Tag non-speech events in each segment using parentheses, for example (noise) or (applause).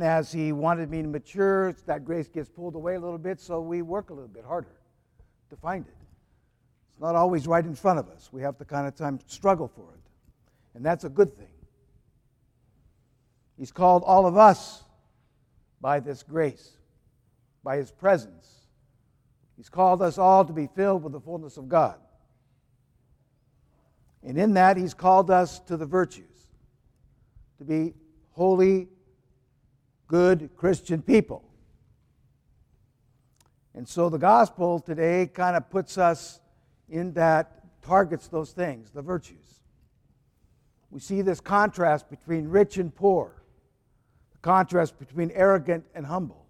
as he wanted me to mature, that grace gets pulled away a little bit, so we work a little bit harder to find it. It's not always right in front of us. We have to kind of time struggle for it. And that's a good thing. He's called all of us by this grace, by his presence. He's called us all to be filled with the fullness of God. And in that, he's called us to the virtues, to be holy, good Christian people. And so the gospel today kind of puts us in that, targets those things, the virtues. We see this contrast between rich and poor, the contrast between arrogant and humble,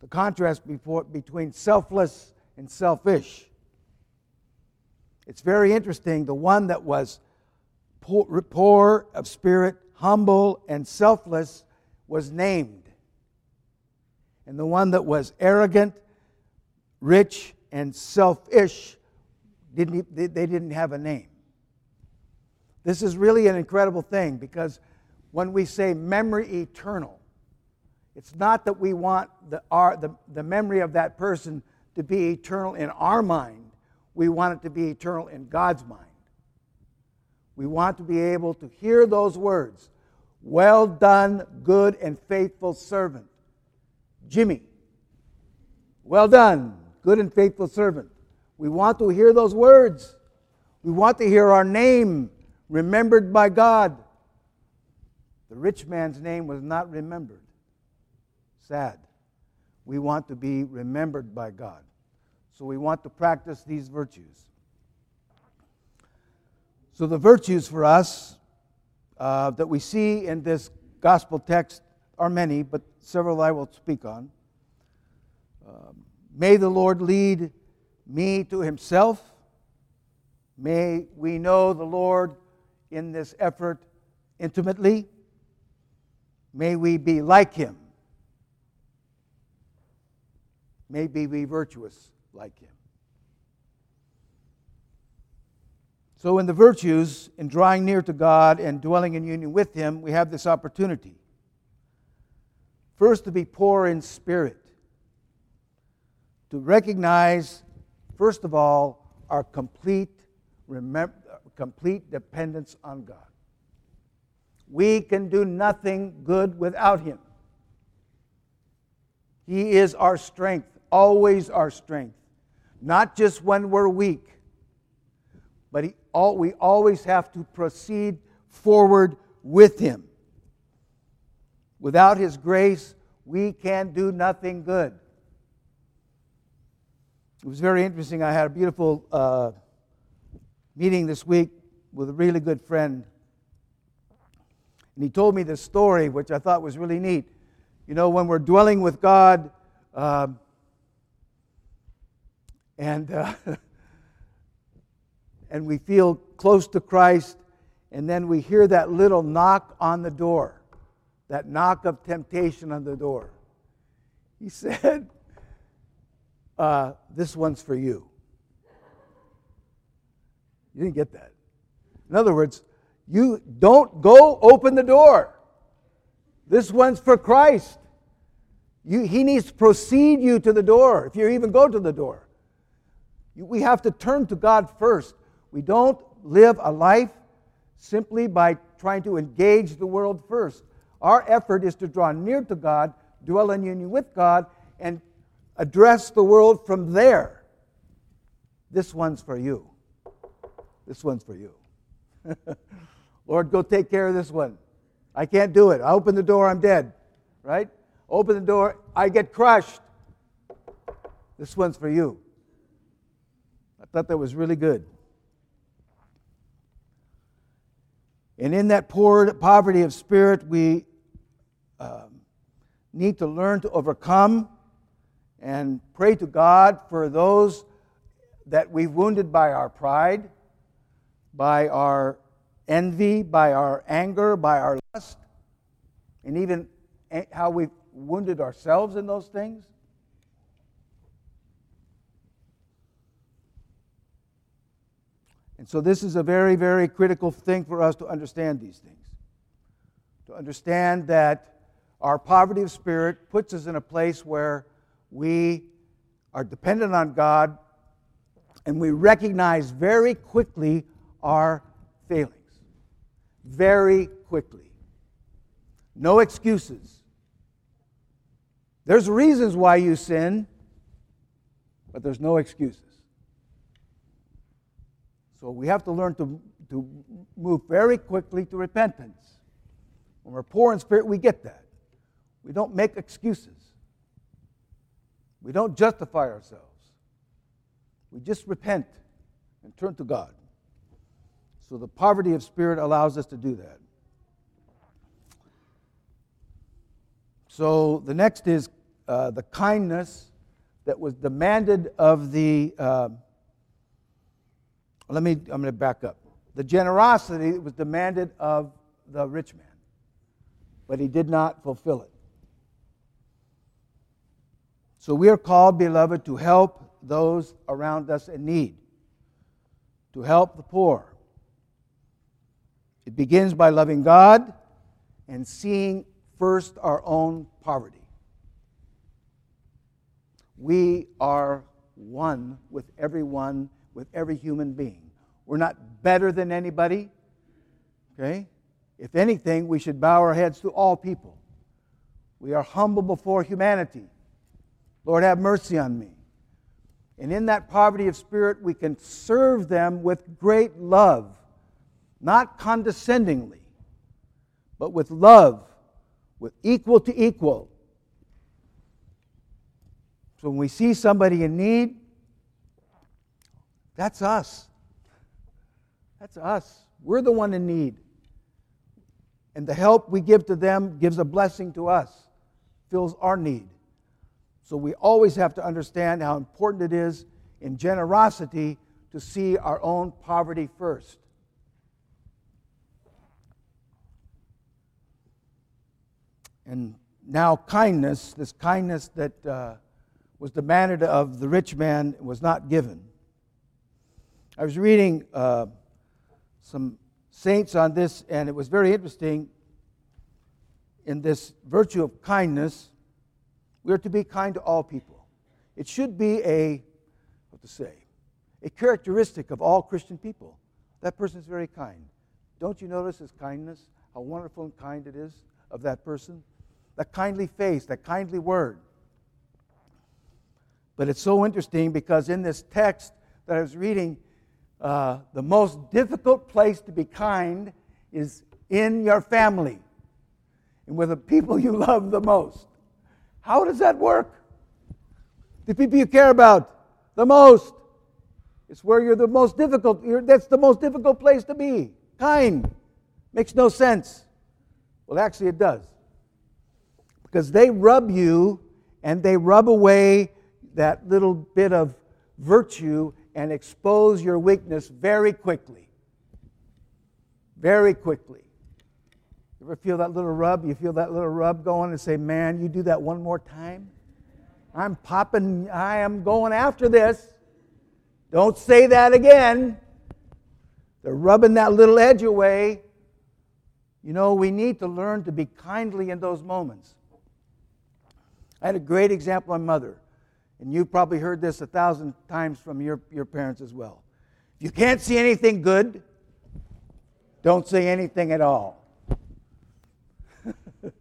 the contrast before, between selfless and selfish. It's very interesting. The one that was poor, poor of spirit, humble, and selfless was named. And the one that was arrogant, rich, and selfish, didn't, they didn't have a name. This is really an incredible thing because when we say memory eternal, it's not that we want the, our, the, the memory of that person to be eternal in our mind, we want it to be eternal in God's mind. We want to be able to hear those words Well done, good and faithful servant. Jimmy. Well done, good and faithful servant. We want to hear those words. We want to hear our name remembered by God. The rich man's name was not remembered. Sad. We want to be remembered by God. So we want to practice these virtues. So, the virtues for us uh, that we see in this gospel text are many, but several I will speak on. Um, may the Lord lead me to himself. May we know the Lord in this effort intimately. May we be like him. May we be virtuous like him. So, in the virtues, in drawing near to God and dwelling in union with him, we have this opportunity. First, to be poor in spirit, to recognize, first of all, our complete, complete dependence on God. We can do nothing good without Him. He is our strength, always our strength, not just when we're weak, but he, all, we always have to proceed forward with Him. Without His grace, we can do nothing good. It was very interesting. I had a beautiful uh, meeting this week with a really good friend. And he told me this story, which I thought was really neat. You know, when we're dwelling with God, um, and, uh, (laughs) and we feel close to Christ, and then we hear that little knock on the door, that knock of temptation on the door. He (laughs) said, uh, This one's for you. You didn't get that. In other words, you don't go open the door. This one's for Christ. You, he needs to proceed you to the door, if you even go to the door. We have to turn to God first. We don't live a life simply by trying to engage the world first. Our effort is to draw near to God, dwell in union with God, and address the world from there. This one's for you. This one's for you. (laughs) Lord, go take care of this one. I can't do it. I open the door, I'm dead. Right? Open the door, I get crushed. This one's for you. I thought that was really good. And in that poor poverty of spirit, we um, need to learn to overcome and pray to God for those that we've wounded by our pride by our envy, by our anger, by our lust, and even how we've wounded ourselves in those things? And so, this is a very, very critical thing for us to understand these things. To understand that our poverty of spirit puts us in a place where we are dependent on God and we recognize very quickly our failings. Very quickly. No excuses. There's reasons why you sin, but there's no excuses. So we have to learn to, to move very quickly to repentance. When we're poor in spirit, we get that. We don't make excuses. We don't justify ourselves. We just repent and turn to God. So the poverty of spirit allows us to do that. So the next is uh, the kindness that was demanded of the. Uh, let me, I'm going to back up. The generosity was demanded of the rich man, but he did not fulfill it. So we are called, beloved, to help those around us in need, to help the poor. It begins by loving God and seeing first our own poverty. We are one with everyone, with every human being. We're not better than anybody. Okay? If anything, we should bow our heads to all people. We are humble before humanity. Lord, have mercy on me. And in that poverty of spirit, we can serve them with great love, not condescendingly, but with love, with equal to equal. So when we see somebody in need, that's us. That's us. We're the one in need. And the help we give to them gives a blessing to us, fills our need. So we always have to understand how important it is in generosity to see our own poverty first. And now, kindness, this kindness that uh, was demanded of the rich man, was not given. I was reading uh, some saints on this, and it was very interesting in this virtue of kindness we are to be kind to all people. It should be a, what to say, a characteristic of all Christian people. That person is very kind. Don't you notice his kindness? How wonderful and kind it is of that person? That kindly face, that kindly word. But it's so interesting because in this text that I was reading, uh, the most difficult place to be kind is in your family and with the people you (laughs) love the most. How does that work? The people you care about the most. It's where you're the most difficult. that's the most difficult place to be. Kind. Makes no sense. Well, actually, it does. Because they rub you and they rub away that little bit of virtue and expose your weakness very quickly. Very quickly. You ever feel that little rub? You feel that little rub going and say, Man, you do that one more time? I'm popping, I am going after this. Don't say that again. They're rubbing that little edge away. You know, we need to learn to be kindly in those moments. I had a great example on mother, and you've probably heard this a thousand times from your, your parents as well. If you can't see anything good, don't say anything at all. (laughs)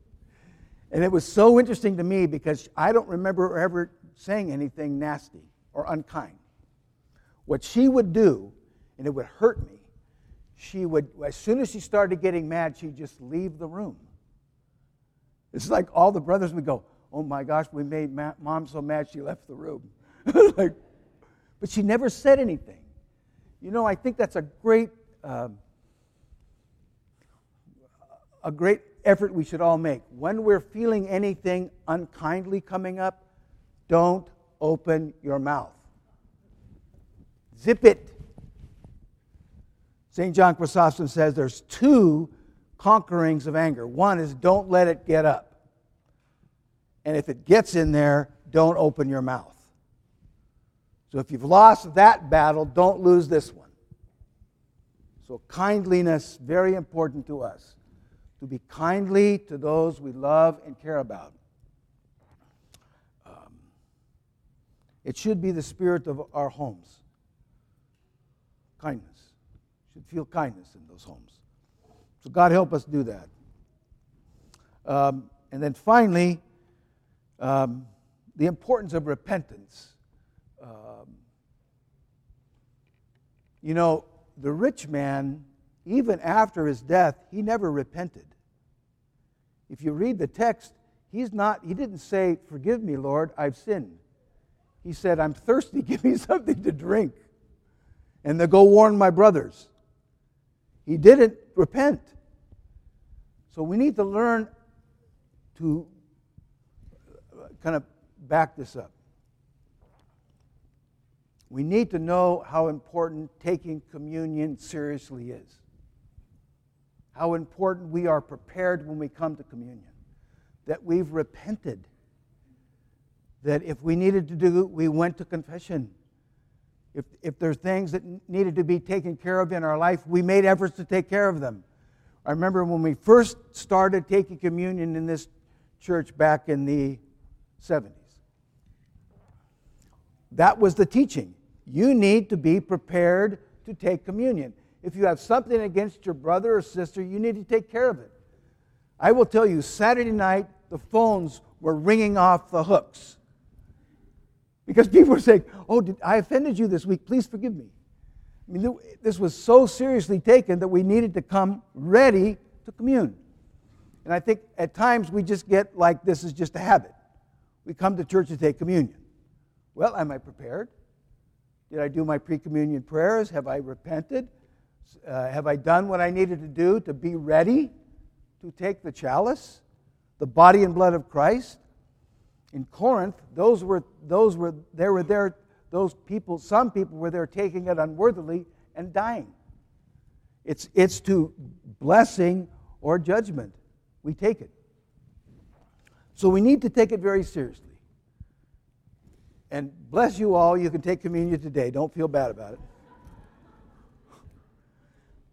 And it was so interesting to me because I don't remember ever saying anything nasty or unkind. What she would do, and it would hurt me, she would, as soon as she started getting mad, she'd just leave the room. It's like all the brothers would go, Oh my gosh, we made mom so mad she left the room. (laughs) like, but she never said anything. You know, I think that's a great, um, a great effort we should all make. When we're feeling anything unkindly coming up, don't open your mouth. Zip it. St. John Chrysostom says there's two conquerings of anger. One is don't let it get up. And if it gets in there, don't open your mouth. So if you've lost that battle, don't lose this one. So kindliness, very important to us to be kindly to those we love and care about. Um, it should be the spirit of our homes. Kindness. Should feel kindness in those homes. So God help us do that. Um, and then finally, um, the importance of repentance. Um, you know, the rich man, even after his death, he never repented. If you read the text, he's not, he didn't say, Forgive me, Lord, I've sinned. He said, I'm thirsty, (laughs) give me something to drink. And to go warn my brothers. He didn't repent. So we need to learn to kind of back this up. We need to know how important taking communion seriously is. How important we are prepared when we come to communion. That we've repented. That if we needed to do, we went to confession. If, if there's things that needed to be taken care of in our life, we made efforts to take care of them. I remember when we first started taking communion in this church back in the 70s. That was the teaching. You need to be prepared to take communion. If you have something against your brother or sister, you need to take care of it. I will tell you, Saturday night, the phones were ringing off the hooks. Because (laughs) people were saying, Oh, did I offended you this week? Please forgive me. I mean, this was so seriously taken that we needed to come ready to commune. And I think at times we just get like this is just a habit. We come to church to take communion. Well, am I prepared? Did I do my pre communion prayers? Have I repented? Uh, have I done what I needed to do to be ready to take the chalice, the body and blood of Christ? In Corinth, those were, those were, they were there, those people, some people were there taking it unworthily and dying. It's, it's to blessing or judgment. We take it. So we need to take it very seriously. And bless you all, you can take communion today. Don't feel bad about it.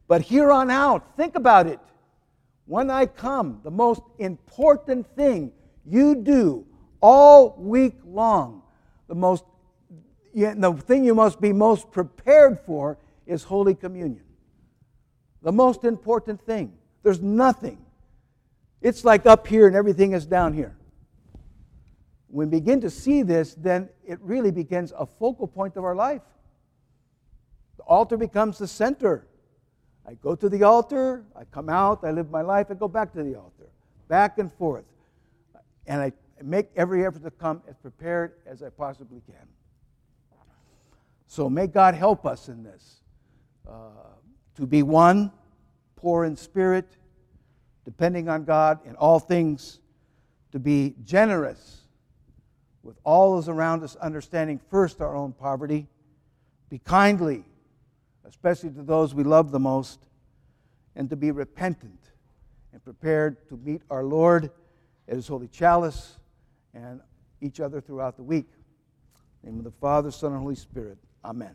But here on out, think about it. When I come, the most important thing you do all week long, the most the thing you must be most prepared for is Holy Communion. The most important thing. There's nothing. It's like up here and everything is down here when we begin to see this, then it really becomes a focal point of our life. The altar becomes the center. I go to the altar, I come out, I live my life, I go back to the altar, back and forth. And I make every effort to come as prepared as I possibly can. So may God help us in this uh, to be one, poor in spirit, depending on God in all things, to be generous with all those around us, understanding first our own poverty. Be kindly, especially to those we love the most, and to be repentant and prepared to meet our Lord at His holy chalice and each other throughout the week. In the name of the Father, Son, and Holy Spirit. Amen.